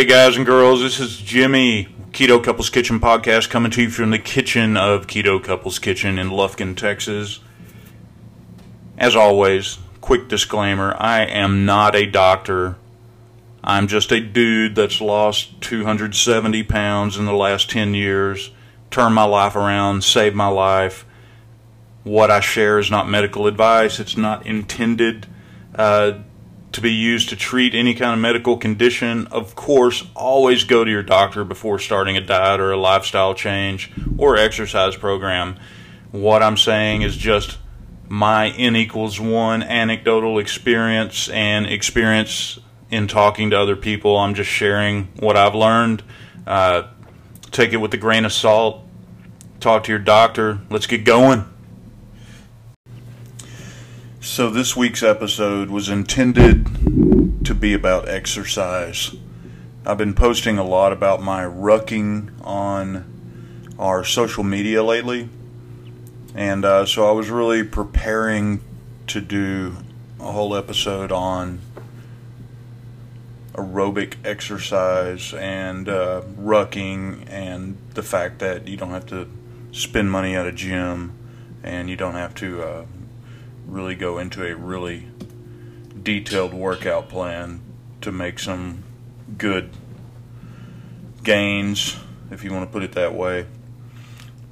Hey guys and girls, this is Jimmy, Keto Couples Kitchen podcast, coming to you from the kitchen of Keto Couples Kitchen in Lufkin, Texas. As always, quick disclaimer I am not a doctor. I'm just a dude that's lost 270 pounds in the last 10 years, turned my life around, saved my life. What I share is not medical advice, it's not intended. Uh, to be used to treat any kind of medical condition. Of course, always go to your doctor before starting a diet or a lifestyle change or exercise program. What I'm saying is just my N equals one anecdotal experience and experience in talking to other people. I'm just sharing what I've learned. Uh, take it with a grain of salt. Talk to your doctor. Let's get going. So, this week's episode was intended to be about exercise. I've been posting a lot about my rucking on our social media lately, and uh, so I was really preparing to do a whole episode on aerobic exercise and uh, rucking and the fact that you don't have to spend money at a gym and you don't have to uh, really go into a really detailed workout plan to make some good gains, if you want to put it that way.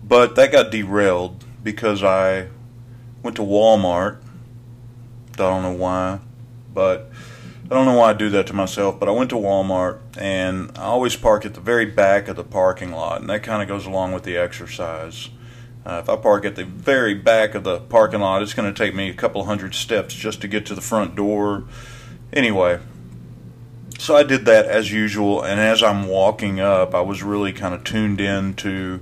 But that got derailed because I went to Walmart. I don't know why, but I don't know why I do that to myself. But I went to Walmart and I always park at the very back of the parking lot, and that kind of goes along with the exercise. Uh, if I park at the very back of the parking lot, it's going to take me a couple hundred steps just to get to the front door. Anyway, so I did that as usual, and as I'm walking up, I was really kind of tuned in to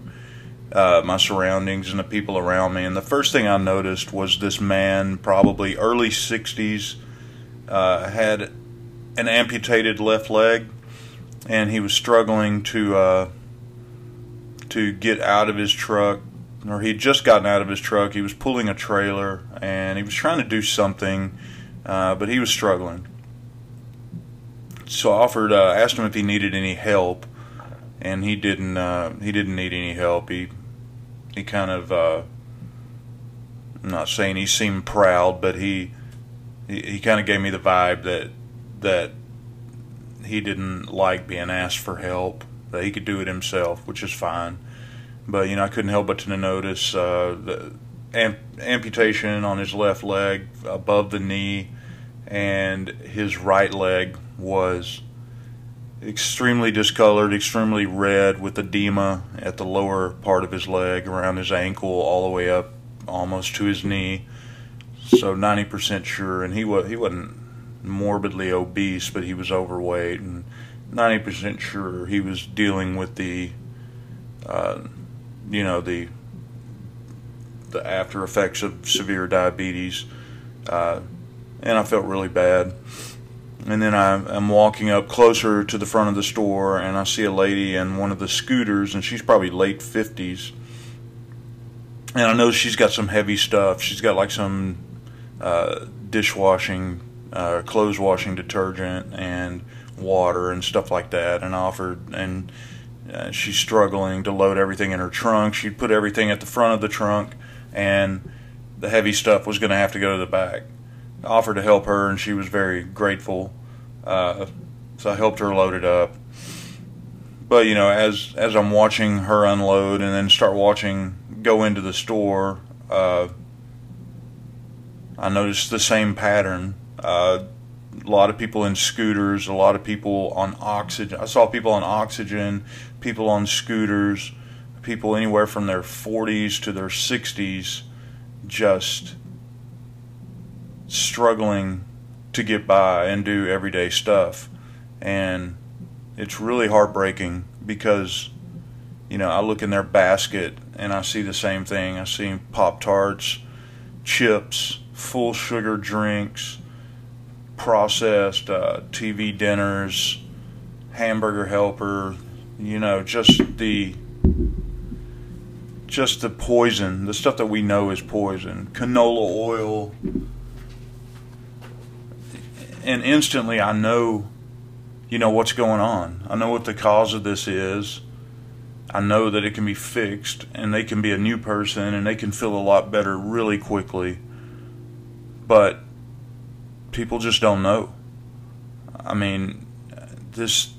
uh, my surroundings and the people around me. And the first thing I noticed was this man, probably early 60s, uh, had an amputated left leg, and he was struggling to uh, to get out of his truck or he'd just gotten out of his truck. He was pulling a trailer and he was trying to do something, uh, but he was struggling. So I offered, uh, asked him if he needed any help, and he didn't. Uh, he didn't need any help. He he kind of. Uh, I'm not saying he seemed proud, but he he, he kind of gave me the vibe that that he didn't like being asked for help. That he could do it himself, which is fine. But you know, I couldn't help but to notice uh, the amp- amputation on his left leg above the knee, and his right leg was extremely discolored, extremely red, with edema at the lower part of his leg, around his ankle, all the way up almost to his knee. So 90% sure, and he was he wasn't morbidly obese, but he was overweight, and 90% sure he was dealing with the uh, you know the the after effects of severe diabetes, uh, and I felt really bad. And then I, I'm walking up closer to the front of the store, and I see a lady in one of the scooters, and she's probably late fifties. And I know she's got some heavy stuff. She's got like some uh, dishwashing, uh, clothes washing detergent, and water and stuff like that. And I offered and uh, she's struggling to load everything in her trunk. She'd put everything at the front of the trunk, and the heavy stuff was going to have to go to the back. I offered to help her, and she was very grateful. Uh, so I helped her load it up. But you know, as as I'm watching her unload, and then start watching go into the store, uh, I noticed the same pattern. Uh, a lot of people in scooters, a lot of people on oxygen. I saw people on oxygen, people on scooters, people anywhere from their 40s to their 60s just struggling to get by and do everyday stuff. And it's really heartbreaking because, you know, I look in their basket and I see the same thing. I see Pop Tarts, chips, full sugar drinks processed uh, TV dinners, hamburger helper, you know, just the just the poison, the stuff that we know is poison, canola oil. And instantly I know you know what's going on. I know what the cause of this is. I know that it can be fixed and they can be a new person and they can feel a lot better really quickly. But people just don't know. I mean, this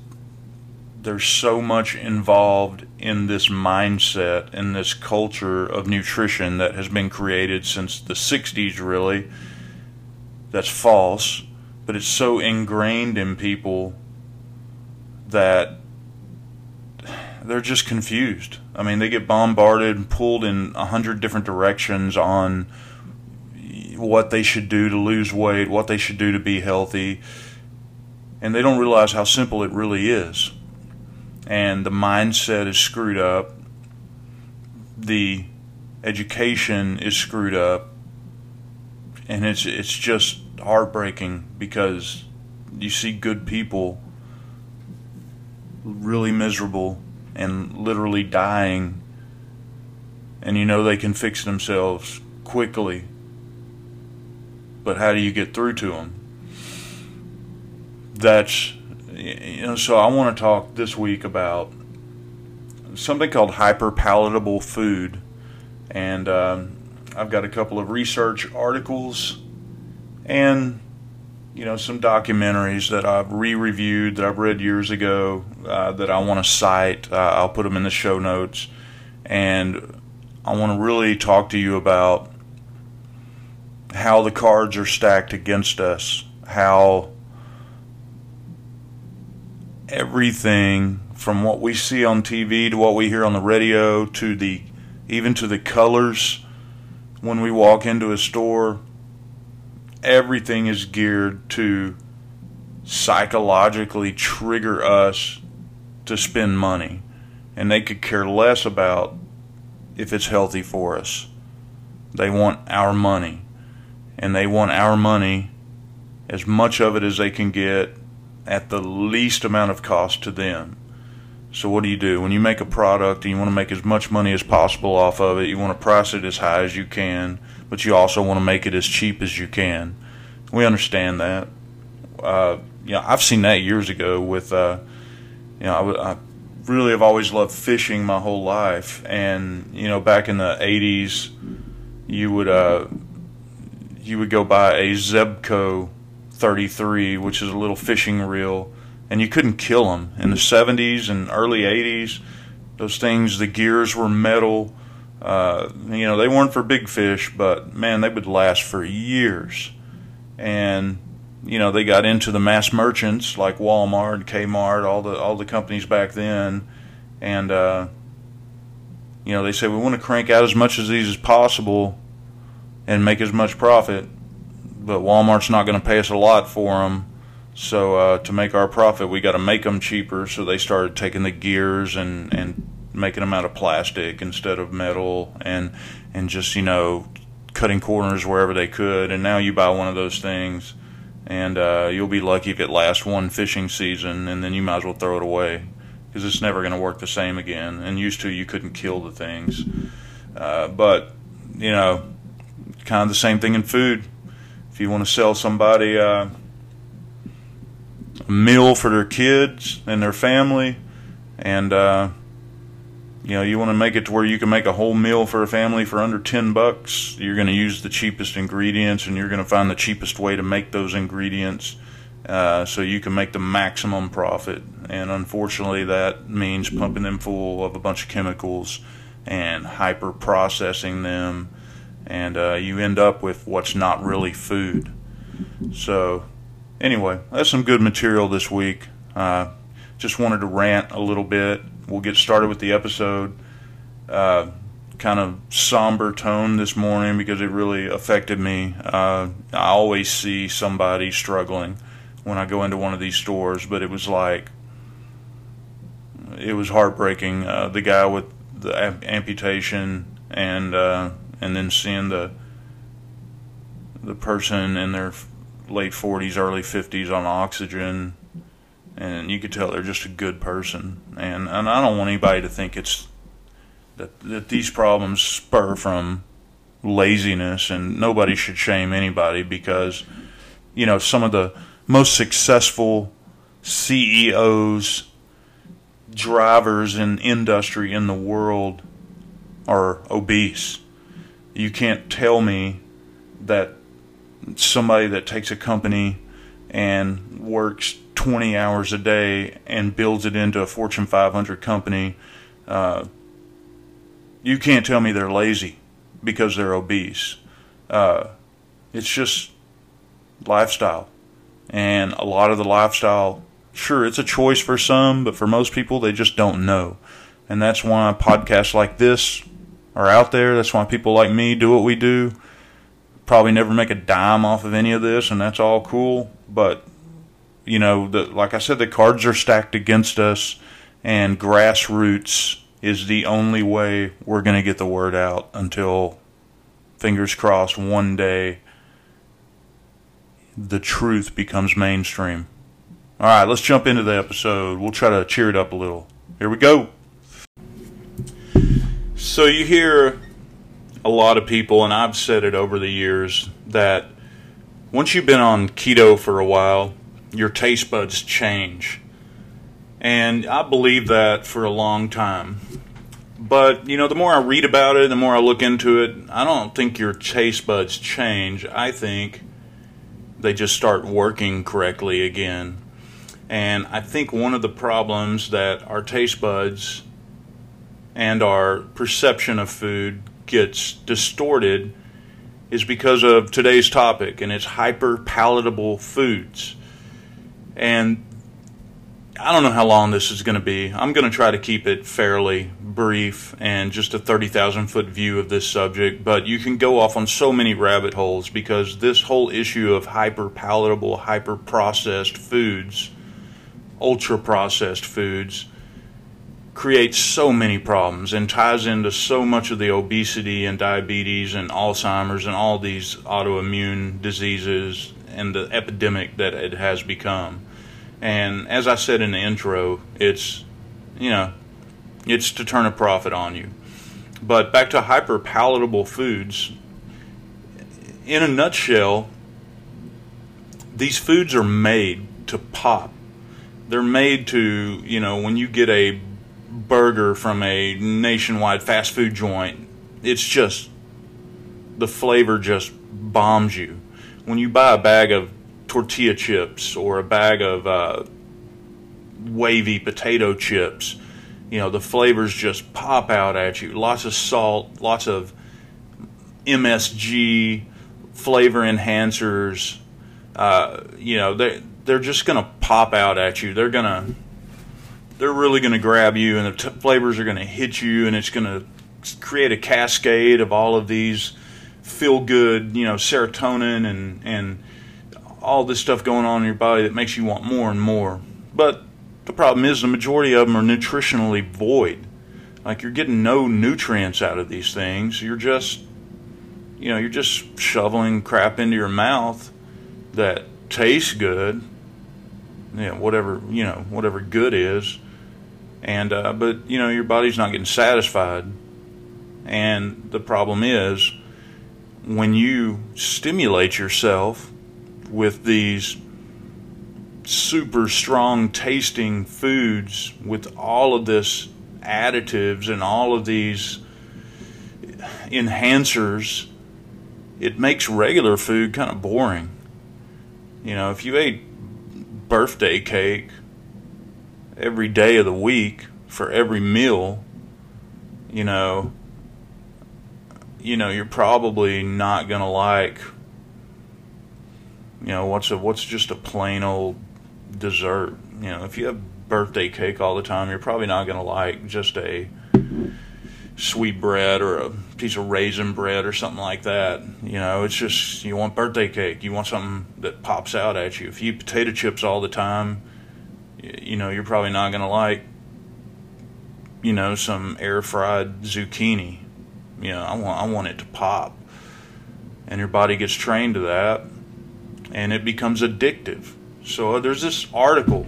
there's so much involved in this mindset and this culture of nutrition that has been created since the 60s really that's false but it's so ingrained in people that they're just confused. I mean, they get bombarded and pulled in a hundred different directions on what they should do to lose weight, what they should do to be healthy, and they don't realize how simple it really is. And the mindset is screwed up. The education is screwed up, and it's it's just heartbreaking because you see good people really miserable and literally dying and you know they can fix themselves quickly but how do you get through to them that's you know so i want to talk this week about something called hyper palatable food and um, i've got a couple of research articles and you know some documentaries that I've re-reviewed that I've read years ago uh, that I want to cite. Uh, I'll put them in the show notes, and I want to really talk to you about how the cards are stacked against us, how everything from what we see on TV to what we hear on the radio to the even to the colors when we walk into a store everything is geared to psychologically trigger us to spend money. And they could care less about if it's healthy for us. They want our money. And they want our money, as much of it as they can get, at the least amount of cost to them. So, what do you do? When you make a product and you want to make as much money as possible off of it, you want to price it as high as you can but you also want to make it as cheap as you can. We understand that. Uh, you know, I've seen that years ago with, uh, you know, I, I really have always loved fishing my whole life, and you know, back in the '80s, you would uh, you would go buy a Zebco 33, which is a little fishing reel, and you couldn't kill them. In the '70s and early '80s, those things, the gears were metal uh, you know, they weren't for big fish, but man, they would last for years. And you know, they got into the mass merchants like Walmart, Kmart, all the all the companies back then, and uh, you know, they said we want to crank out as much of these as possible and make as much profit, but Walmart's not going to pay us a lot for them. So uh, to make our profit, we got to make them cheaper. So they started taking the gears and and making them out of plastic instead of metal and and just you know cutting corners wherever they could and now you buy one of those things and uh, you'll be lucky if it lasts one fishing season and then you might as well throw it away because it's never going to work the same again and used to you couldn't kill the things uh, but you know kind of the same thing in food if you want to sell somebody uh, a meal for their kids and their family and uh, you know you want to make it to where you can make a whole meal for a family for under 10 bucks you're going to use the cheapest ingredients and you're going to find the cheapest way to make those ingredients uh, so you can make the maximum profit. And unfortunately that means pumping them full of a bunch of chemicals and hyper processing them and uh, you end up with what's not really food so anyway that's some good material this week uh, just wanted to rant a little bit we'll get started with the episode. Uh, kind of somber tone this morning because it really affected me. Uh, I always see somebody struggling when I go into one of these stores, but it was like it was heartbreaking. Uh, the guy with the amputation and uh, and then seeing the the person in their late 40s, early 50s on oxygen and you could tell they're just a good person. And and I don't want anybody to think it's that that these problems spur from laziness, and nobody should shame anybody because you know some of the most successful CEOs, drivers in industry in the world are obese. You can't tell me that somebody that takes a company and works 20 hours a day and builds it into a Fortune 500 company, uh, you can't tell me they're lazy because they're obese. Uh, it's just lifestyle. And a lot of the lifestyle, sure, it's a choice for some, but for most people, they just don't know. And that's why podcasts like this are out there. That's why people like me do what we do. Probably never make a dime off of any of this, and that's all cool. But, you know, the, like I said, the cards are stacked against us, and grassroots is the only way we're going to get the word out until, fingers crossed, one day the truth becomes mainstream. All right, let's jump into the episode. We'll try to cheer it up a little. Here we go. So, you hear a lot of people, and I've said it over the years, that once you've been on keto for a while, your taste buds change. And I believe that for a long time. But, you know, the more I read about it, the more I look into it, I don't think your taste buds change. I think they just start working correctly again. And I think one of the problems that our taste buds and our perception of food gets distorted is because of today's topic, and it's hyper palatable foods. And I don't know how long this is going to be. I'm going to try to keep it fairly brief and just a 30,000 foot view of this subject, but you can go off on so many rabbit holes because this whole issue of hyper palatable, hyper processed foods, ultra processed foods, creates so many problems and ties into so much of the obesity and diabetes and Alzheimer's and all these autoimmune diseases and the epidemic that it has become. And as I said in the intro, it's, you know, it's to turn a profit on you. But back to hyper palatable foods. In a nutshell, these foods are made to pop. They're made to, you know, when you get a burger from a nationwide fast food joint, it's just, the flavor just bombs you. When you buy a bag of tortilla chips or a bag of uh, wavy potato chips, you know, the flavors just pop out at you. Lots of salt, lots of MSG, flavor enhancers. Uh, you know, they they're just to pop out at you. They're to they're really going to grab you, and the flavors are going to hit you, and it's going to create a cascade of all of these feel good, you know, serotonin and and all this stuff going on in your body that makes you want more and more. But the problem is the majority of them are nutritionally void. Like you're getting no nutrients out of these things. You're just you know, you're just shoveling crap into your mouth that tastes good. Know, whatever, you know, whatever good is. And uh, but you know, your body's not getting satisfied. And the problem is when you stimulate yourself with these super strong tasting foods with all of this additives and all of these enhancers, it makes regular food kind of boring. You know, if you ate birthday cake every day of the week for every meal, you know, you know, you're probably not to like you know, what's a what's just a plain old dessert? You know, if you have birthday cake all the time, you're probably not to like just a sweet bread or a piece of raisin bread or something like that. You know, it's just you want birthday cake. You want something that pops out at you. If you eat potato chips all the time, you know, you're probably not going to like you know some air fried zucchini. You know, I want I want it to pop. And your body gets trained to that and it becomes addictive. So uh, there's this article,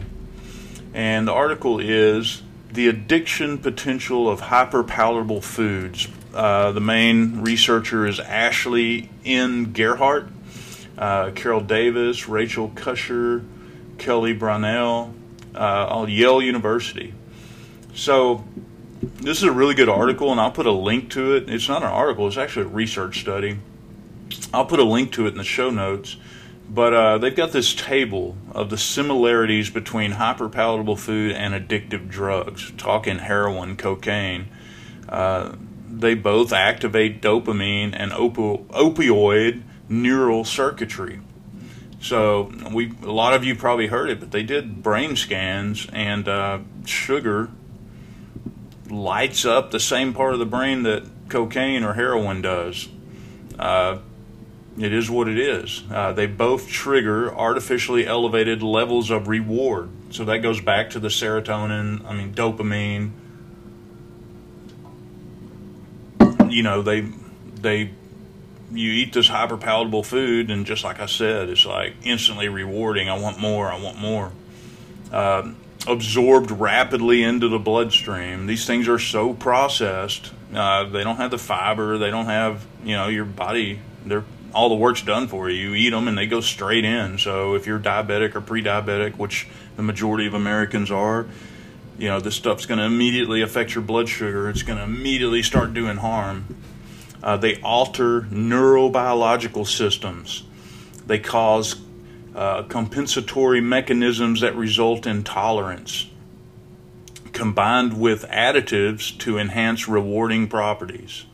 and the article is The Addiction Potential of Hyperpalatable Foods. Uh, the main researcher is Ashley N. Gearhardt, uh, Carol Davis, Rachel Kuschner, Kelly Brownell, uh, Yale University. So this is a really good article, and I'll put a link to it. It's not an article; it's actually a research study. I'll put a link to it in the show notes. But uh, they've got this table of the similarities between hyperpalatable food and addictive drugs. Talking heroin, cocaine. Uh, they both activate dopamine and opioid neural circuitry. So we, a lot of you probably heard it, but they did brain scans, and uh, sugar lights up the same part of the brain that cocaine or heroin does. Uh, it is what it is. Uh, they both trigger artificially elevated levels of reward. So that goes back to the serotonin, I mean, dopamine. You know, they, they, you eat this hyper palatable food, and just like I said, it's like instantly rewarding. I want more, I want more. Uh, absorbed rapidly into the bloodstream. These things are so processed. Uh, they don't have the fiber. They don't have, you know, your body. They're all the work's done for you. You eat them and they go straight in. So if you're diabetic or pre-diabetic, which the majority of Americans are, you know this stuff's going to immediately affect your blood sugar. It's going to immediately start doing harm. Uh, they alter neurobiological systems. They cause uh, compensatory mechanisms that result in tolerance, combined with additives to enhance rewarding properties.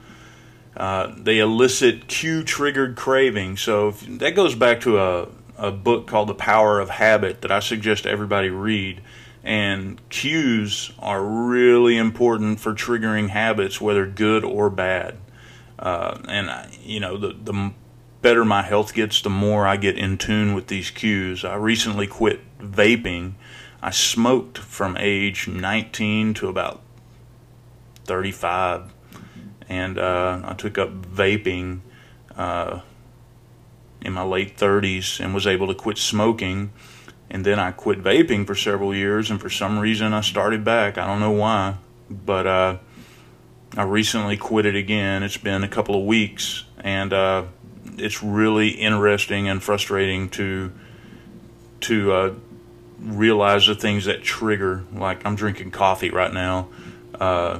Uh, they elicit cue triggered craving. So if, that goes back to a, a book called The Power of Habit that I suggest everybody read. And cues are really important for triggering habits, whether good or bad. Uh, and, you know, the, the better my health gets, the more I get in tune with these cues. I recently quit vaping. I smoked from age 19 to about 35 and uh, I took up vaping uh, in my late 30s and was able to quit smoking. And then I quit vaping for several years, and for some reason I started back. I don't know why, but uh, I recently quit it again. It's been a couple of weeks, and uh, it's really interesting and frustrating to to uh, realize the things that trigger. Like I'm drinking coffee right now uh,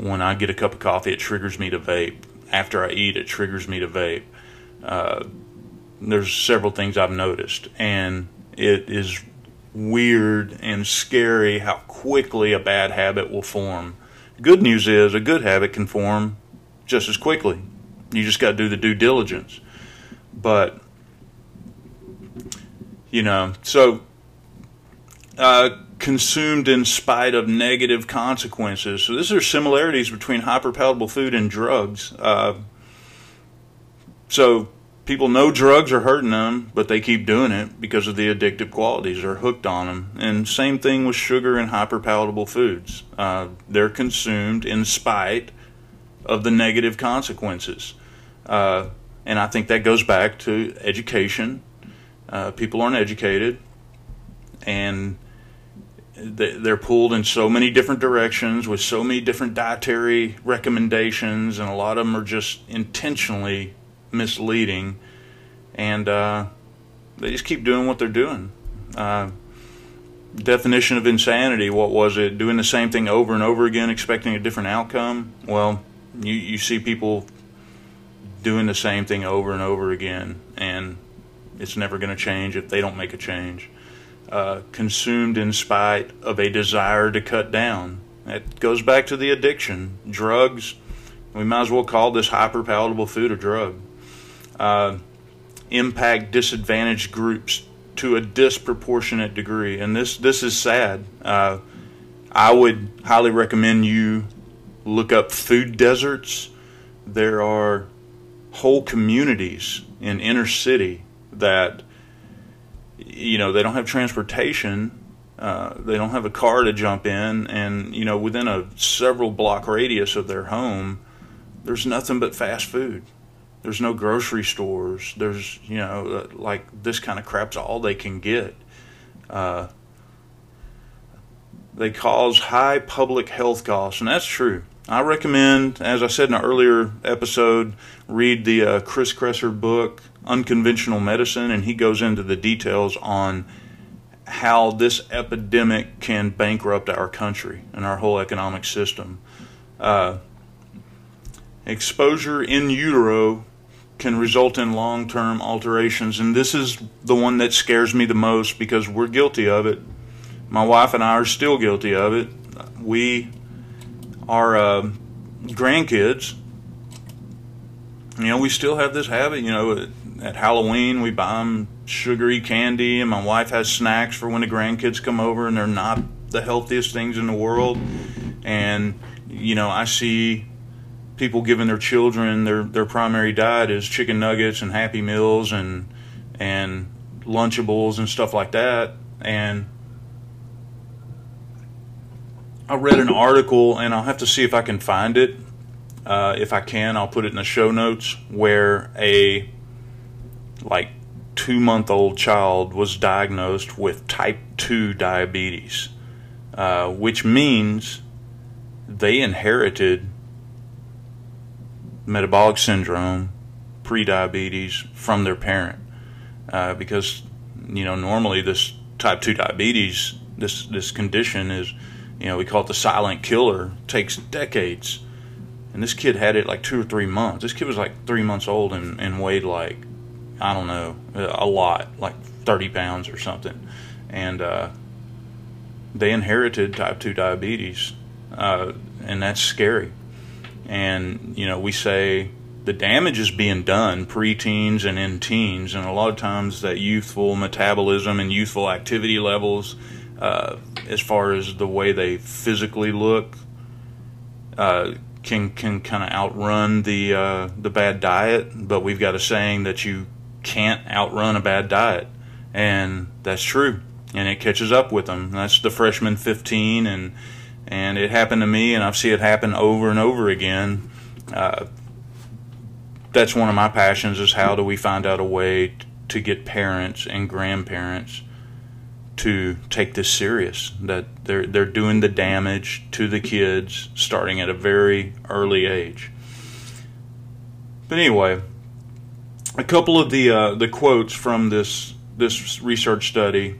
when I get a cup of coffee, it triggers me to vape. After I eat, it triggers me to vape. Uh, there's several things I've noticed, and it is weird and scary how quickly a bad habit will form. Good news is a good habit can form just as quickly. You just got to do the due diligence. But, you know, so uh, consumed in spite of negative consequences. So, these are similarities between hyperpalatable food and drugs. Uh, so, people know drugs are hurting them, but they keep doing it because of the addictive qualities. They're hooked on them. And same thing with sugar and hyperpalatable foods. Uh, they're consumed in spite of the negative consequences. Uh, and I think that goes back to education. Uh, people aren't educated, and they're pulled in so many different directions with so many different dietary recommendations, and a lot of them are just intentionally misleading, and uh, they just keep doing what they're doing. Uh, definition of insanity what was it? Doing the same thing over and over again, expecting a different outcome? Well, you, you see people doing the same thing over and over again, and it's never going to change if they don't make a change uh, consumed in spite of a desire to cut down. It goes back to the addiction. Drugs, we might as well call this hyper palatable food a drug. Uh, impact disadvantaged groups to a disproportionate degree. And this, this is sad. Uh, I would highly recommend you look up food deserts. There are whole communities in inner city that you know they don't have transportation uh, they don't have a car to jump in and you know within a several block radius of their home there's nothing but fast food there's no grocery stores there's you know uh, like this kind of crap's all they can get uh, they cause high public health costs and that's true i recommend as i said in an earlier episode read the uh, chris kresser book unconventional medicine, and he goes into the details on how this epidemic can bankrupt our country and our whole economic system. Uh, exposure in utero can result in long term alterations, and this is the one that scares me the most because we're guilty of it. My wife and I are still guilty of it. We, our uh, grandkids, you know, we still have this habit. You know, at Halloween, we buy them sugary candy, and my wife has snacks for when the grandkids come over, and they're not the healthiest things in the world. And you know, I see people giving their children their their primary diet is chicken nuggets and Happy Meals and and Lunchables and stuff like that. And I read an article, and I'll have to see if I can find it. Uh, if I can, I'll put it in the show notes where a like two month old child was diagnosed with type 2 diabetes, uh, which means they inherited metabolic syndrome, prediabetes from their parent. Uh, because, you know, normally this type 2 diabetes, this, this condition is, you know, we call it the silent killer, takes decades. And this kid had it like two or three months. This kid was like three months old and, and weighed like, I don't know, a lot, like 30 pounds or something. And uh, they inherited type 2 diabetes. Uh, and that's scary. And, you know, we say the damage is being done pre-teens and in teens, and a lot of times that youthful metabolism and youthful activity levels, uh, as far as the way they physically look, uh, can can kind of outrun the uh, the bad diet. But we've got a saying that you can't outrun a bad diet, and that's true. And it catches up with them. That's the freshman 15 and and it happened to me, and I've seen it happen over and over again. Uh, that's one of my passions is how do we find out a way to get parents and grandparents to take this serious that they're they're doing the damage to the kids starting at a very early age. But anyway, a couple of the uh, the quotes from this this research study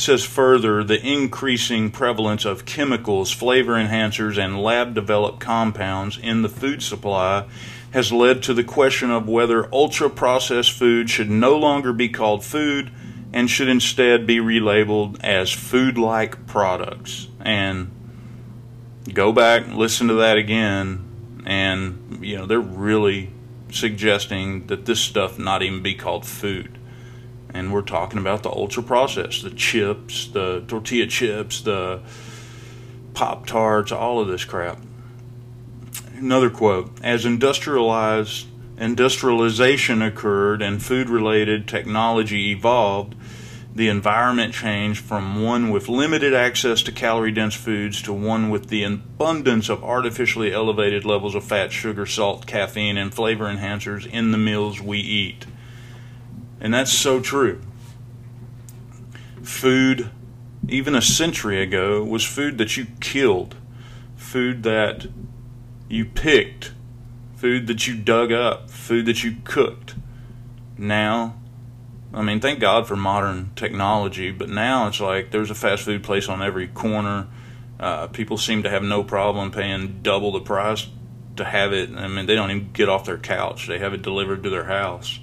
says further the increasing prevalence of chemicals, flavor enhancers, and lab developed compounds in the food supply has led to the question of whether ultra processed food should no longer be called food and should instead be relabeled as food like products. And go back, listen to that again, and you know, they're really suggesting that this stuff not even be called food and we're talking about the ultra processed, the chips, the tortilla chips, the Pop Tarts, all of this crap. Another quote As industrialized industrialization occurred and food related technology evolved, the environment changed from one with limited access to calorie dense foods to one with the abundance of artificially elevated levels of fat, sugar, salt, caffeine, and flavor enhancers in the meals we eat. And that's so true. Food, even a century ago, was food that you killed, food that you picked, food that you dug up, food that you cooked. Now, I mean, thank God for modern technology, but now it's like there's a fast food place on every corner. Uh, people seem to have no problem paying double the price to have it. I mean, they don't even get off their couch; they have it delivered to their house,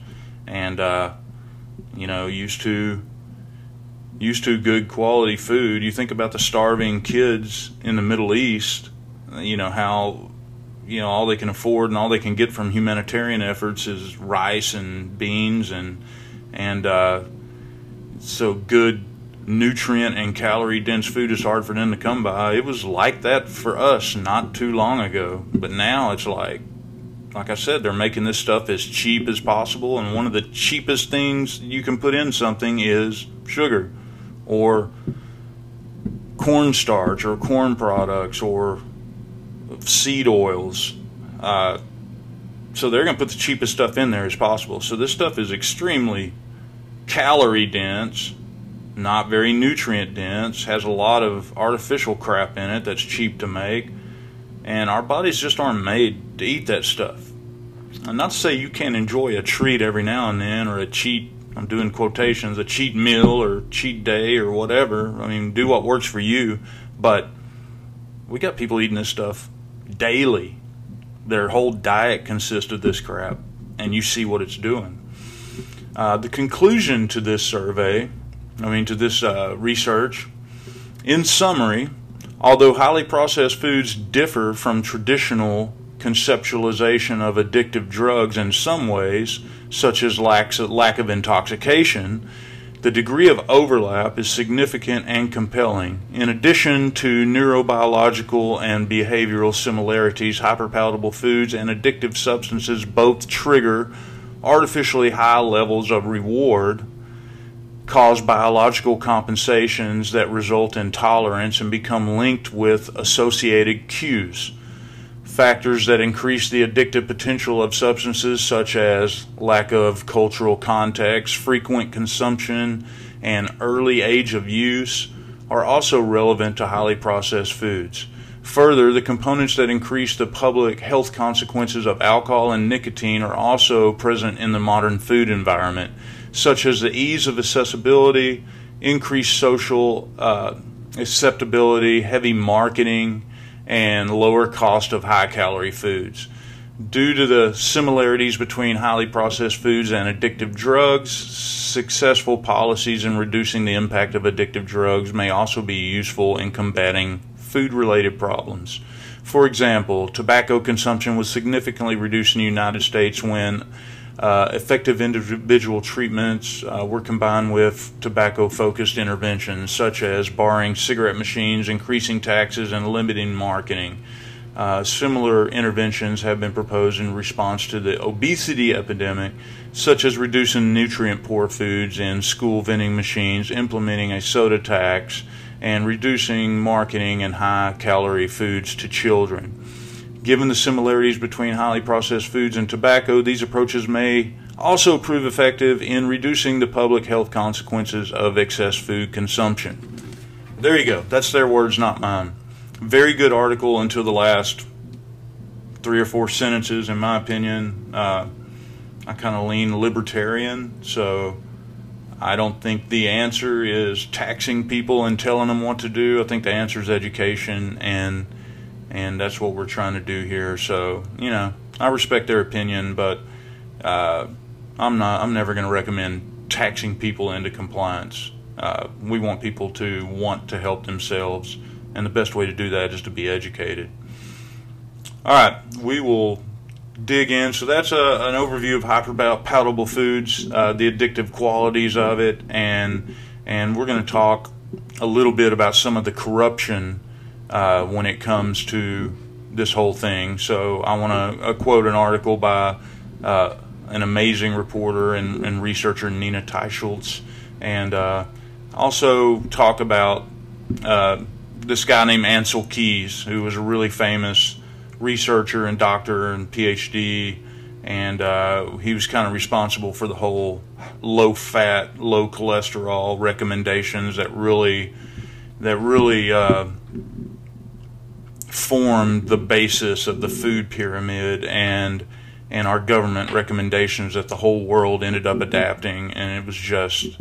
and uh, you know, used to used to good quality food. You think about the starving kids in the Middle East, you know, how you know all they can afford and all they can get from humanitarian efforts is rice and beans and and uh, so good nutrient and calorie dense food is hard for them to come by. It was like that for us not too long ago, but now it's like like I said, they're making this stuff as cheap as possible, and one of the cheapest things you can put in something is sugar or cornstarch or corn products or seed oils. Uh, so they're going to put the cheapest stuff in there as possible. So this stuff is extremely calorie dense, not very nutrient dense, has a lot of artificial crap in it that's cheap to make, and our bodies just aren't made to eat that stuff. And not to say you can't enjoy a treat every now and then or a cheat I'm doing quotations, a cheat meal or cheat day or whatever. I mean, do what works for you. But we got people eating this stuff daily. Their whole diet consists of this crap, and you see what it's doing. Uh, the conclusion to this survey, I mean, to this uh, research, in summary, although highly processed foods differ from traditional conceptualization of addictive drugs in some ways, such as lack of intoxication, the degree of overlap is significant and compelling. In addition to neurobiological and behavioral similarities, hyperpalatable foods and addictive substances both trigger artificially high levels of reward, cause biological compensations that result in tolerance, and become linked with associated cues factors that increase the addictive potential of substances, such as lack of cultural context, frequent consumption, and early age of use, are also relevant to highly processed foods. Further, the components that increase the public health consequences of alcohol and nicotine are also present in the modern food environment, such as the ease of accessibility, increased social uh, acceptability, heavy marketing, and lower cost of high calorie foods. Due to the similarities between highly processed foods and addictive drugs, successful policies in reducing the impact of addictive drugs may also be useful in combating food related problems. For example, tobacco consumption was significantly reduced in the United States when uh, effective individual treatments uh, were combined with tobacco focused interventions, such as barring cigarette machines, increasing taxes, and limiting marketing. Uh, similar interventions have been proposed in response to the obesity epidemic, such as reducing nutrient poor foods in school vending machines, implementing a soda tax, and reducing marketing and high calorie foods to children. Given the similarities between highly processed foods and tobacco, these approaches may also prove effective in reducing the public health consequences of excess food consumption. There you go. That's their words, not mine. Very good article until the last three or four sentences, in my opinion. Uh, I kind of lean libertarian, so I don't think the answer is taxing people and telling them what to do. I think the answer is education and and that's what we're trying to do here. So you know, I respect their opinion, but uh, I'm not. I'm never going to recommend taxing people into compliance. Uh, we want people to want to help themselves, and the best way to do that is to be educated. All right, we will dig in. So that's a, an overview of hyperpalatable foods, uh, the addictive qualities of it, and and we're going to talk a little bit about some of the corruption uh, when it comes to this whole thing. So I want to uh, quote an article by uh, an amazing reporter and, and, researcher Nina Teicholz, and uh, also talk about uh, this guy named Ancel Keys, who was a really famous researcher and doctor and PhD, and uh, he was kind of responsible for the whole low fat, low cholesterol recommendations that really that really formed the basis of the food pyramid and and our government recommendations that the whole world ended up adapting, and it was just,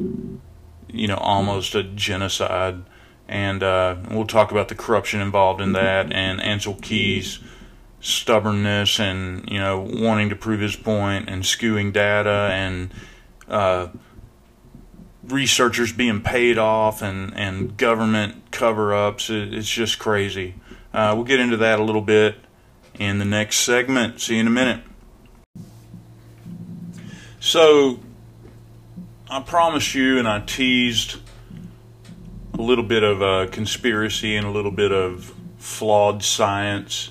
you know, almost a genocide. And uh, we'll talk about the corruption involved in that, and Ancel Keys' stubbornness, and you know, wanting to prove his point, and skewing data, and uh, researchers being paid off, and and government cover-ups. It, it's just crazy. Uh, we'll get into that a little bit in the next segment. See you in a minute. So, I promised you and I teased a little bit of a conspiracy and a little bit of flawed science.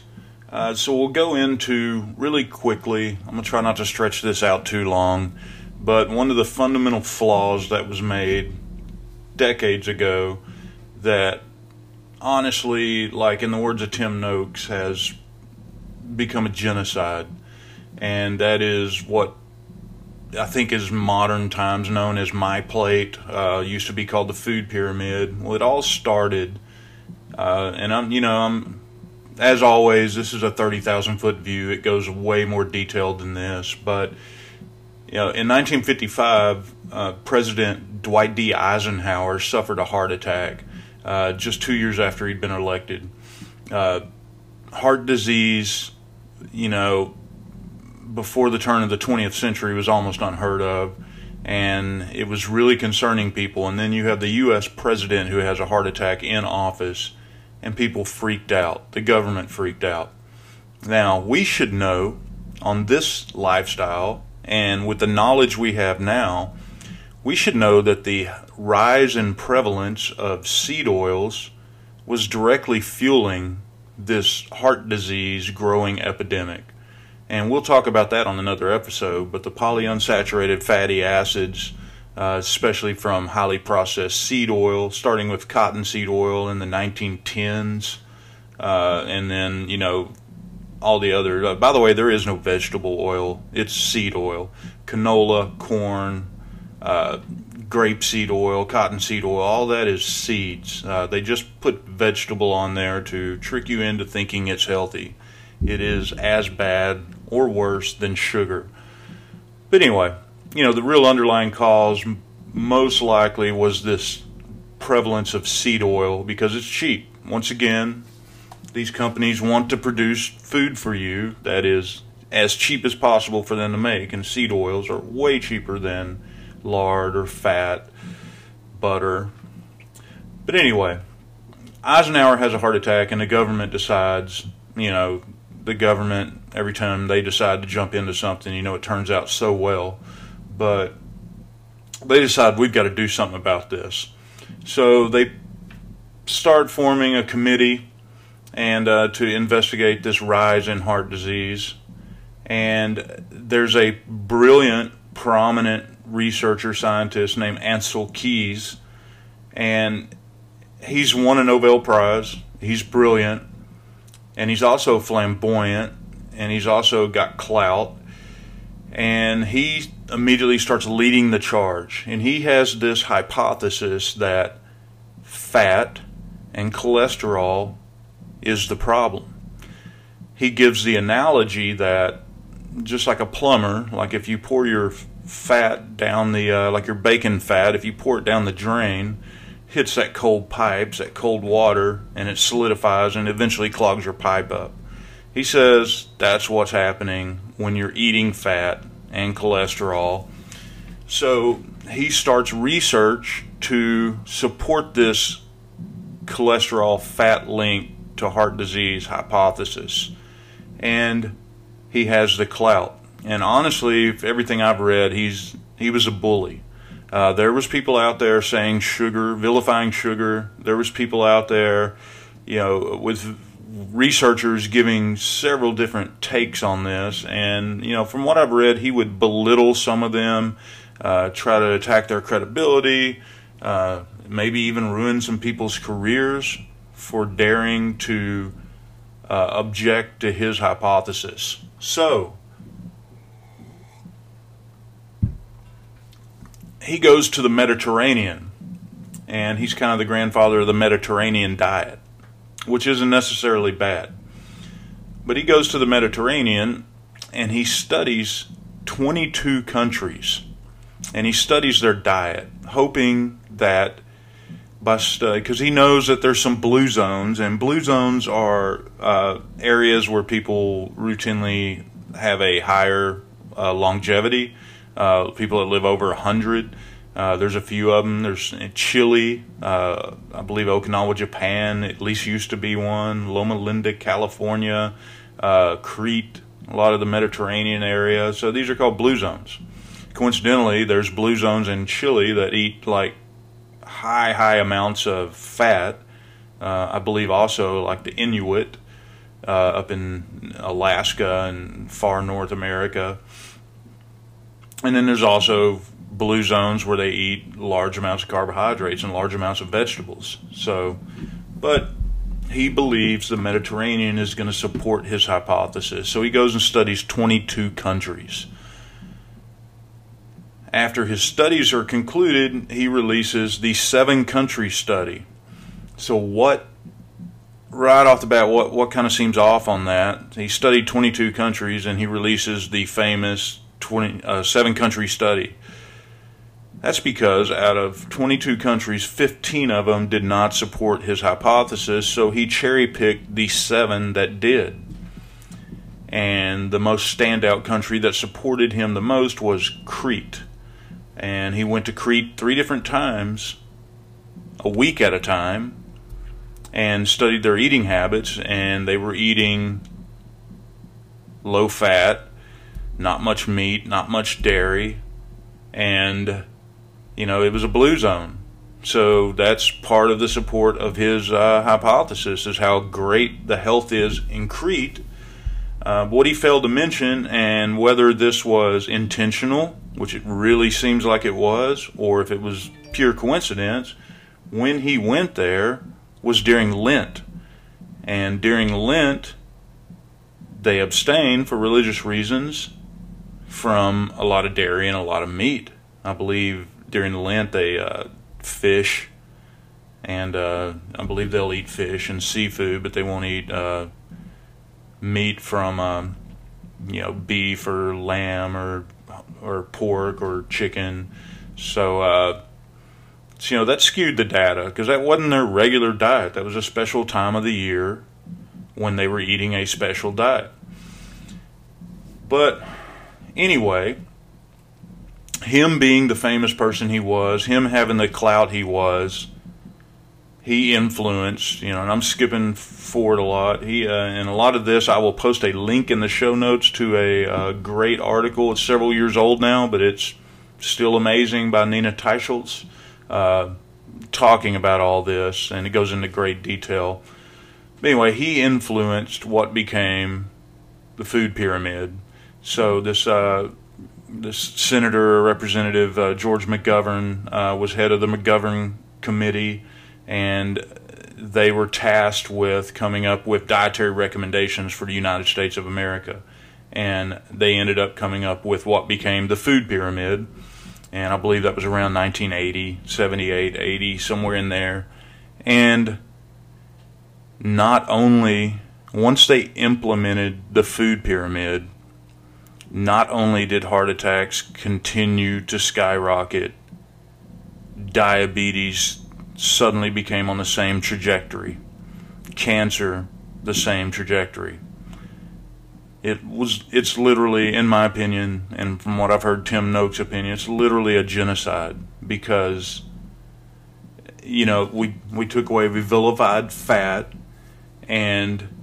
Uh, so, we'll go into really quickly. I'm going to try not to stretch this out too long. But one of the fundamental flaws that was made decades ago that honestly, like in the words of Tim Noakes, has become a genocide, and that is what I think is modern times known as my plate. Uh, used to be called the food pyramid. Well, it all started, uh, and I'm you know I'm as always this is a thirty thousand foot view. It goes way more detailed than this, but You know, in 1955, uh, President Dwight D. Eisenhower suffered a heart attack uh, just two years after he'd been elected. Uh, heart disease, you know, before the turn of the 20th century was almost unheard of and it was really concerning people. And then you have the U.S. president who has a heart attack in office, and people freaked out. The government freaked out. Now, we should know on this lifestyle, and with the knowledge we have now, we should know that the rise in prevalence of seed oils was directly fueling this heart disease growing epidemic. And we'll talk about that on another episode. But the polyunsaturated fatty acids, uh, especially from highly processed seed oil, starting with cottonseed oil in the 1910s, uh, and then, you know, all the other. Uh, by the way, there is no vegetable oil, it's seed oil. Canola, corn, uh, grapeseed oil, cottonseed oil, all that is seeds. Uh, they just put vegetable on there to trick you into thinking it's healthy. It is as bad or worse than sugar. But anyway, you know, the real underlying cause most likely was this prevalence of seed oil because it's cheap. Once again, these companies want to produce food for you that is as cheap as possible for them to make, and seed oils are way cheaper than lard or fat, butter. But anyway, Eisenhower has a heart attack, and the government decides, you know, the government every time they decide to jump into something, you know, it turns out so well. But they decide we've got to do something about this. So they start forming a committee and uh, to investigate this rise in heart disease. And there's a brilliant, prominent researcher scientist named Ancel Keys, and he's won a Nobel Prize. He's brilliant and he's also flamboyant and he's also got clout and he immediately starts leading the charge and he has this hypothesis that fat and cholesterol is the problem he gives the analogy that just like a plumber like if you pour your fat down the uh, like your bacon fat if you pour it down the drain hits that cold pipes, that cold water, and it solidifies and eventually clogs your pipe up. He says that's what's happening when you're eating fat and cholesterol. So he starts research to support this cholesterol fat link to heart disease hypothesis. And he has the clout. And honestly, everything I've read, he's he was a bully. Uh, there was people out there saying sugar, vilifying sugar. There was people out there, you know, with researchers giving several different takes on this. And you know, from what I've read, he would belittle some of them, uh, try to attack their credibility, uh, maybe even ruin some people's careers for daring to uh, object to his hypothesis. So he goes to the Mediterranean, and he's kind of the grandfather of the Mediterranean diet, which isn't necessarily bad. But he goes to the Mediterranean and he studies 22 countries and he studies their diet, hoping that by study, because he knows that there's some blue zones, and blue zones are uh, areas where people routinely have a higher uh, longevity uh, people that live over 100. Uh, there's a few of them. There's Chile, uh, I believe Okinawa, Japan, at least used to be one. Loma Linda, California, uh, Crete, a lot of the Mediterranean area. So these are called blue zones. Coincidentally, there's blue zones in Chile that eat like high, high amounts of fat. Uh, I believe also like the Inuit uh, up in Alaska and far North America. And then there's also blue zones where they eat large amounts of carbohydrates and large amounts of vegetables. So, but he believes the Mediterranean is going to support his hypothesis. So he goes and studies 22 countries. After his studies are concluded, he releases the seven country study. So, what, right off the bat, what, what kind of seems off on that? He studied 22 countries and he releases the famous 20, uh, seven country study. That's because out of 22 countries, 15 of them did not support his hypothesis, so he cherry picked the seven that did. And the most standout country that supported him the most was Crete. And he went to Crete three different times, a week at a time, and studied their eating habits, and they were eating low fat, not much meat, not much dairy, and you know, it was a blue zone. So that's part of the support of his uh, hypothesis is how great the health is in Crete. Uh, what he failed to mention, and whether this was intentional, which it really seems like it was, or if it was pure coincidence, when he went there was during Lent. And during Lent, they abstain for religious reasons from a lot of dairy and a lot of meat. I believe during the Lent they uh, fish, and uh, I believe they'll eat fish and seafood, but they won't eat uh, meat from um, you know beef or lamb or or pork or chicken. So, uh, so you know that skewed the data because that wasn't their regular diet. That was a special time of the year when they were eating a special diet. But anyway, him being the famous person he was, him having the clout he was, he influenced, you know, and I'm skipping forward a lot. He, uh, and a lot of this, I will post a link in the show notes to a uh, great article. It's several years old now, but it's still amazing by Nina Teicholz, uh, talking about all this, and it goes into great detail. But anyway, he influenced what became the food pyramid. So this uh, this senator or representative uh, George McGovern uh, was head of the McGovern committee, and they were tasked with coming up with dietary recommendations for the United States of America. And they ended up coming up with what became the food pyramid. And I believe that was around 1980, 78, 80, somewhere in there. And not only, once they implemented the food pyramid, not only did heart attacks continue to skyrocket, diabetes suddenly became on the same trajectory, cancer, the same trajectory. It was, it's literally, in my opinion, and from what I've heard Tim Noakes' opinion, it's literally a genocide because, you know, we, we took away, we vilified fat and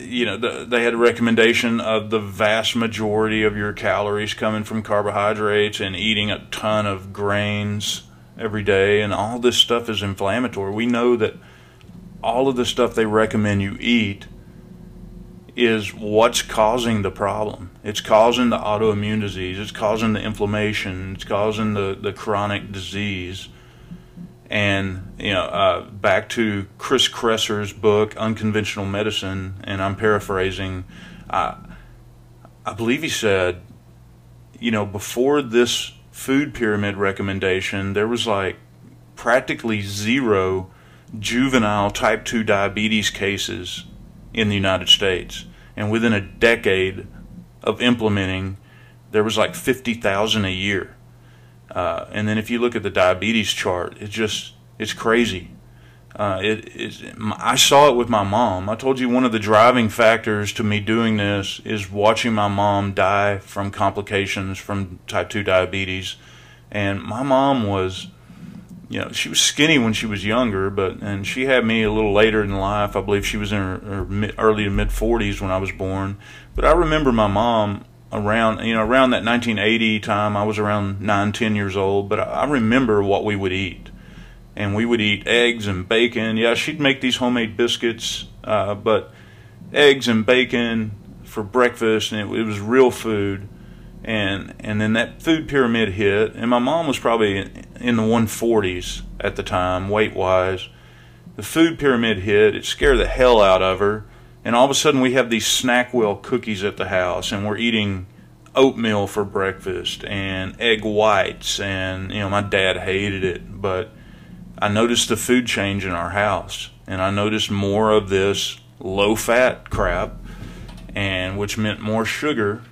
you know, the, they had a recommendation of the vast majority of your calories coming from carbohydrates and eating a ton of grains every day, and all this stuff is inflammatory. We know that all of the stuff they recommend you eat is what's causing the problem. It's causing the autoimmune disease, it's causing the inflammation, it's causing the, the chronic disease and you know uh, back to Chris Kresser's book Unconventional Medicine, and I'm paraphrasing. Uh, I believe he said, you know, before this food pyramid recommendation, there was like practically zero juvenile type 2 diabetes cases in the United States. And within a decade of implementing, there was like 50,000 a year. Uh, and then if you look at the diabetes chart, it just it's crazy. Uh. I saw it with my mom. I told you one of the driving factors to me doing this is watching my mom die from complications from type two diabetes, and my mom was, you know, she was skinny when she was younger, but and she had me a little later in life. I believe she was in her, her mid, early to mid forties when I was born. But I remember my mom around you know around that 1980 time i was around 9 10 years old but i remember what we would eat. And we would eat eggs and bacon. Yeah she'd make these homemade biscuits uh, but eggs and bacon for breakfast and it, it, was real food. And and then that food pyramid hit and my mom was probably in the 140s at the time weight wise the food pyramid hit. It scared the hell out of her and all of a sudden we have these SnackWell cookies at the house and we're eating oatmeal for breakfast and egg whites. And you know my dad hated it but i noticed the food change in our house. And i noticed more of this low fat crap and which meant more sugar.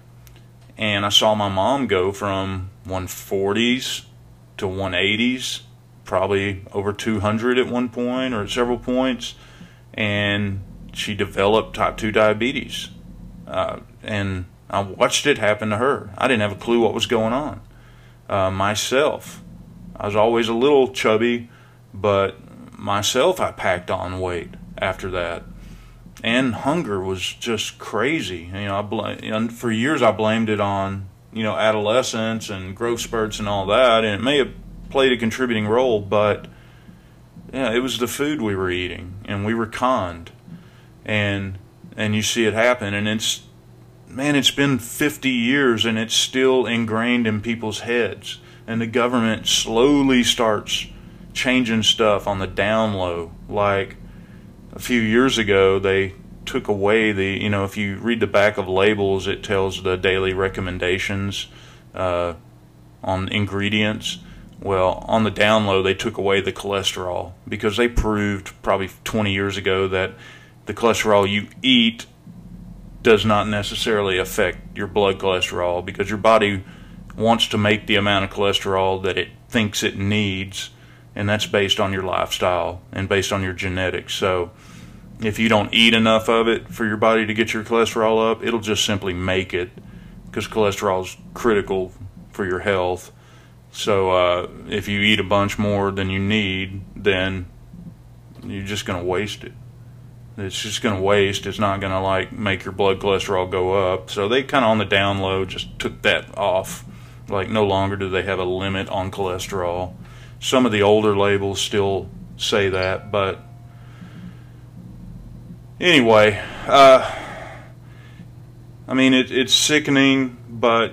And I saw my mom go from 140s to 180s, probably over 200 at one point or at several points, and she developed type 2 diabetes. Uh, and I watched it happen to her. I didn't have a clue what was going on. Uh, myself, I was always a little chubby, but myself, I packed on weight after that. And hunger was just crazy. You know, I bl- for years I blamed it on you know adolescence and growth spurts and all that, and it may have played a contributing role, but yeah, it was the food we were eating, and we were conned, and and you see it happen, and it's man, it's been 50 years, and it's still ingrained in people's heads, and the government slowly starts changing stuff on the down low, like a few years ago they took away the you know if you read the back of labels it tells the daily recommendations uh, on ingredients. Well, on the down low, they took away the cholesterol because they proved probably 20 years ago that the cholesterol you eat does not necessarily affect your blood cholesterol because your body wants to make the amount of cholesterol that it thinks it needs, and that's based on your lifestyle and based on your genetics. So, if you don't eat enough of it for your body to get your cholesterol up, it'll just simply make it because cholesterol is critical for your health so uh, if you eat a bunch more than you need, then you're just going to waste it. It's just going to waste. It's not going to like make your blood cholesterol go up. So they kind of on the down low just took that off. Like no longer do they have a limit on cholesterol. Some of the older labels still say that, but anyway, uh, I mean it, it's sickening, but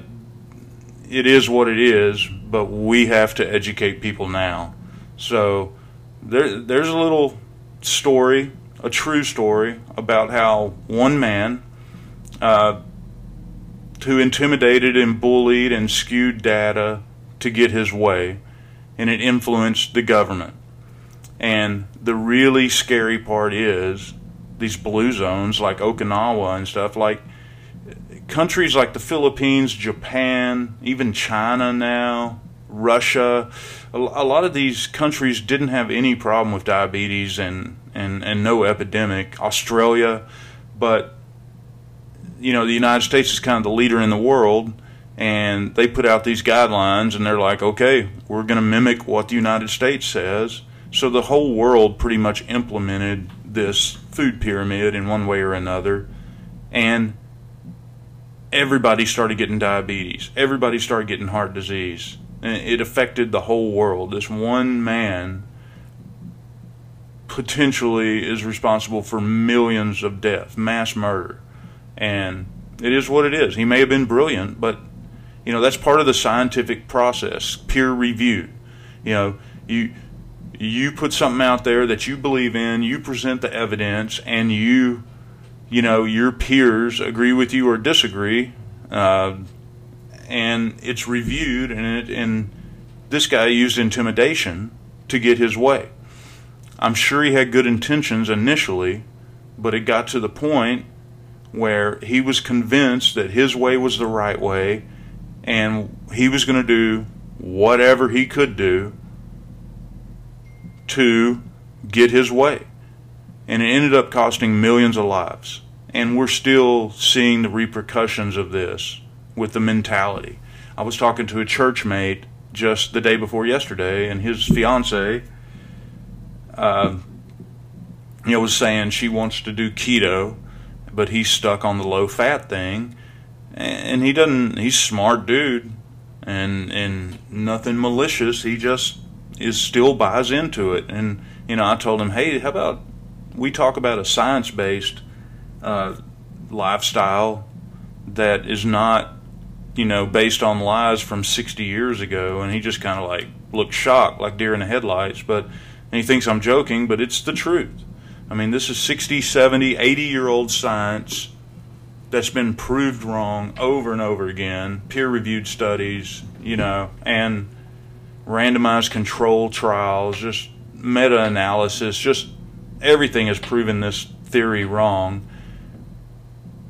it is what it is but we have to educate people now. So there, there's a little story, a true story about how one man uh, who intimidated and bullied and skewed data to get his way, and it influenced the government. And the really scary part is these blue zones like Okinawa and stuff like countries like the Philippines, Japan, even China now, Russia, a, lot of these countries didn't have any problem with diabetes and, and, and no epidemic. Australia, but you know the United States is kind of the leader in the world, and they put out these guidelines, and they're like, okay, we're going to mimic what the United States says. So the whole world pretty much implemented this food pyramid in one way or another, and everybody started getting diabetes. Everybody started getting heart disease it affected the whole world. This one man potentially is responsible for millions of deaths, mass murder. And it is what it is. He may have been brilliant, but you know, that's part of the scientific process, peer review. You know, you you put something out there that you believe in, you present the evidence and you you know, your peers agree with you or disagree. Uh, and it's reviewed, and it, and this guy used intimidation to get his way. I'm sure he had good intentions initially, but it got to the point where he was convinced that his way was the right way, and he was going to do whatever he could do to get his way. And it ended up costing millions of lives. And we're still seeing the repercussions of this with the mentality. I was talking to a church mate just the day before yesterday, and his fiance, uh, you know, was saying she wants to do keto, but he's stuck on the low fat thing, and he doesn't. He's smart dude, and and nothing malicious. He just is still buys into it, and you know, I told him, hey, how about we talk about a science based uh, lifestyle that is not you know, based on lies from 60 years ago. And he just kind of like looked shocked, like deer in the headlights. But, and he thinks I'm joking, but it's the truth. I mean, this is 60, 70, 80 year old science that's been proved wrong over and over again, peer reviewed studies, you know, and randomized control trials, just meta analysis, just everything has proven this theory wrong,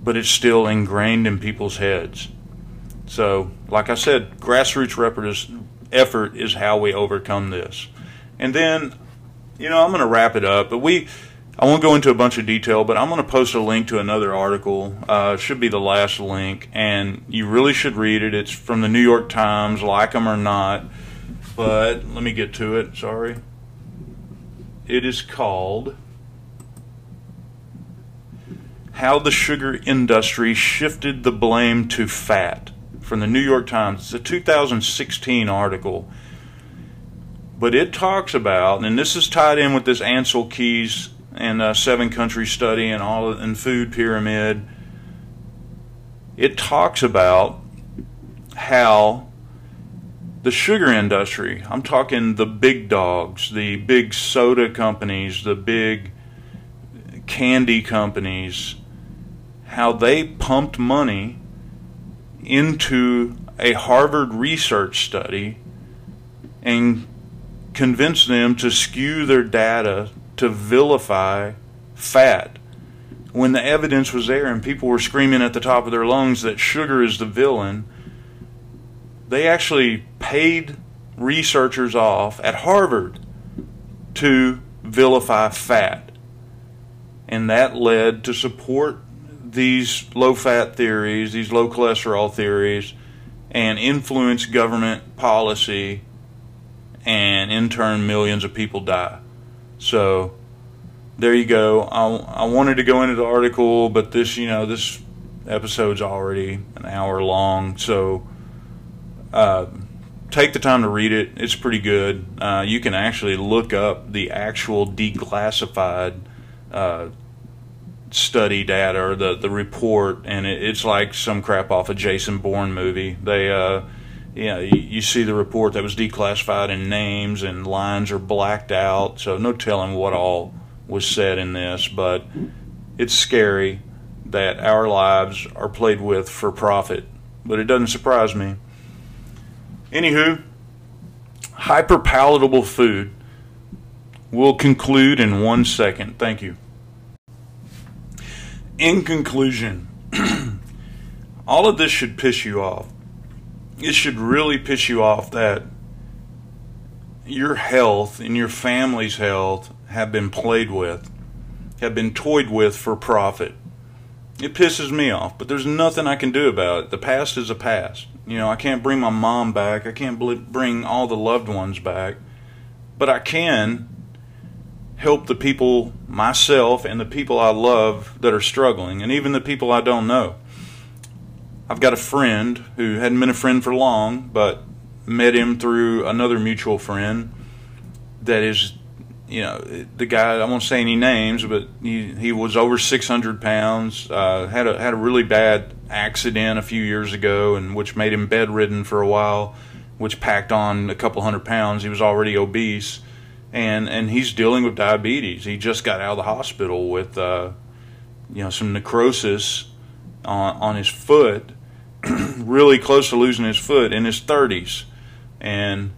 but it's still ingrained in people's heads So, like I said, grassroots effort is how we overcome this. And then, you know, I'm going to wrap it up, but we, I won't go into a bunch of detail, but I'm going to post a link to another article. Uh, should be the last link, and you really should read it. It's from the New York Times, like them or not. But let me get to it. Sorry. It is called How the Sugar Industry Shifted the Blame to Fat from the New York Times. It's a 2016 article. But it talks about, and this is tied in with this Ancel Keys and uh, seven country study and all and food pyramid. It talks about how the sugar industry, I'm talking the big dogs, the big soda companies, the big candy companies, how they pumped money into a Harvard research study and convinced them to skew their data to vilify fat when the evidence was there and people were screaming at the top of their lungs that sugar is the villain. They actually paid researchers off at Harvard to vilify fat. And that led to support these low fat theories, these low cholesterol theories, and influence government policy, and in turn, millions of people die. So there you go. I, I wanted to go into the article, but this, you know, this episode's already an hour long. So uh, take the time to read it. It's pretty good. Uh, you can actually look up the actual declassified uh, study data or the, the report, and it, it's like some crap off a Jason Bourne movie. They, uh, you know, you, you, see the report that was declassified and names and lines are blacked out, so no telling what all was said in this, but it's scary that our lives are played with for profit, but it doesn't surprise me. Anywho, hyper palatable food will conclude in one second. Thank you. In conclusion, all of this should piss you off it should really piss you off that your health and your family's health have been played with, have been toyed with for profit. It pisses me off, but there's nothing I can do about it. The past is a past. You know, I can't bring my mom back. I can't bring all the loved ones back. But I can help the people, myself, and the people I love that are struggling, and even the people I don't know. I've got a friend who hadn't been a friend for long, but met him through another mutual friend that is, you know, the guy, I won't say any names, but he, he was over 600 pounds, uh, had, a, had a really bad accident a few years ago, and which made him bedridden for a while, which packed on a couple hundred pounds. He was already obese. And, and he's dealing with diabetes. He just got out of the hospital with, uh, you know, some necrosis on, on his foot, really close to losing his foot in his 30s. And,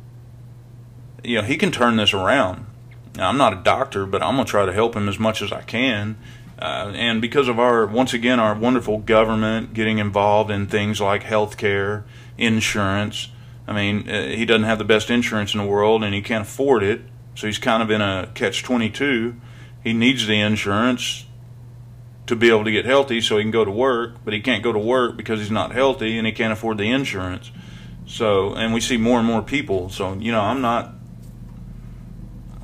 you know, he can turn this around. Now, I'm not a doctor, but I'm to try to help him as much as I can. Uh, and because of our, once again, our wonderful government getting involved in things like health care, insurance, I mean, uh, he doesn't have the best insurance in the world and he can't afford it. So he's kind of in a catch 22. He needs the insurance to be able to get healthy so he can go to work, but he can't go to work because he's not healthy and he can't afford the insurance. So, and we see more and more people. So, you know, I'm not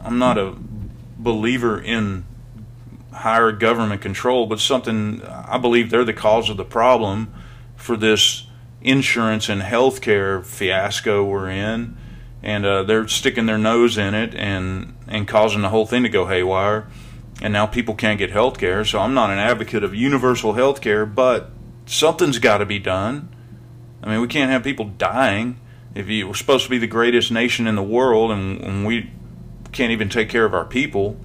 I'm not a believer in higher government control, but something I believe they're the cause of the problem for this insurance and healthcare fiasco we're in, and uh, they're sticking their nose in it and and causing the whole thing to go haywire and now people can't get health care. So I'm not an advocate of universal health care, but something's got to be done. I mean, we can't have people dying. If you, we're supposed to be the greatest nation in the world, and, and we can't even take care of our people,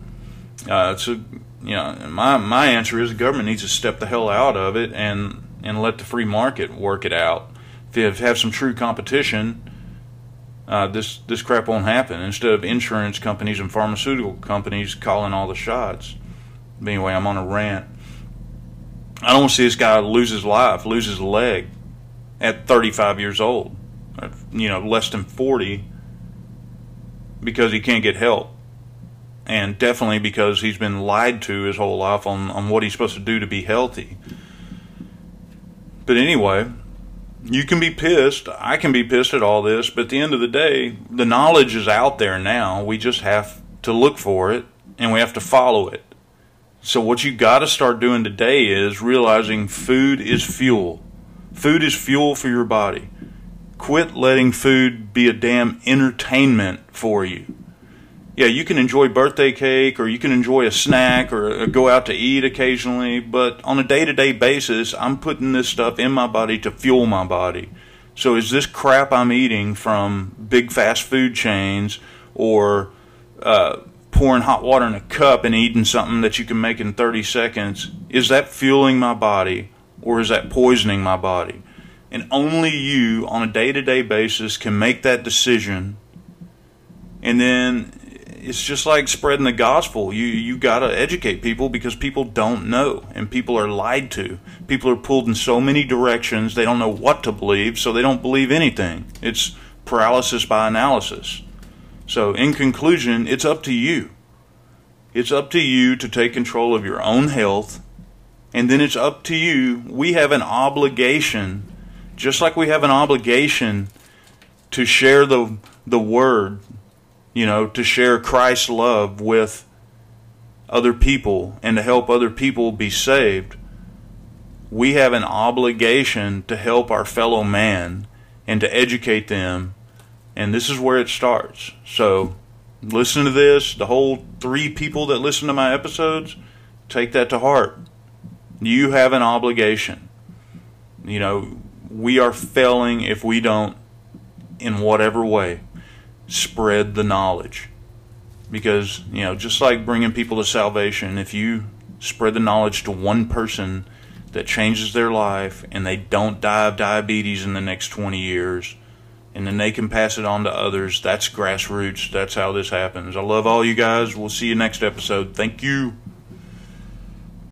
uh, so you know, my my answer is the government needs to step the hell out of it and and let the free market work it out. If you have some true competition, uh, this this crap won't happen. Instead of insurance companies and pharmaceutical companies calling all the shots. Anyway, I'm on a rant. I don't want to see this guy lose his life, lose his leg. at 35 years old, you know, less than 40, because he can't get help. And definitely because he's been lied to his whole life on, on what he's supposed to do to be healthy. But anyway, you can be pissed. I can be pissed at all this. But at the end of the day, the knowledge is out there now. We just have to look for it and we have to follow it. So, what you got to start doing today is realizing food is fuel. Food is fuel for your body. Quit letting food be a damn entertainment for you. Yeah, you can enjoy birthday cake or you can enjoy a snack or go out to eat occasionally, but on a day to day basis, I'm putting this stuff in my body to fuel my body. So, is this crap I'm eating from big fast food chains or uh, pouring hot water in a cup and eating something that you can make in 30 seconds, is that fueling my body or is that poisoning my body? And only you on a day to day basis can make that decision. And then it's just like spreading the gospel. You you got to educate people because people don't know and people are lied to. People are pulled in so many directions, they don't know what to believe, so they don't believe anything. It's paralysis by analysis. So, in conclusion, it's up to you. It's up to you to take control of your own health and then it's up to you. We have an obligation, just like we have an obligation to share the the word, you know, to share Christ's love with other people and to help other people be saved. We have an obligation to help our fellow man and to educate them. And this is where it starts. So, listen to this. The whole three people that listen to my episodes, take that to heart. You have an obligation. You know, we are failing if we don't, in whatever way, spread the knowledge. Because, you know, just like bringing people to salvation, if you spread the knowledge to one person that changes their life and they don't die of diabetes in the next 20 years, and then they can pass it on to others, that's grassroots. That's how this happens. I love all you guys. We'll see you next episode. Thank you.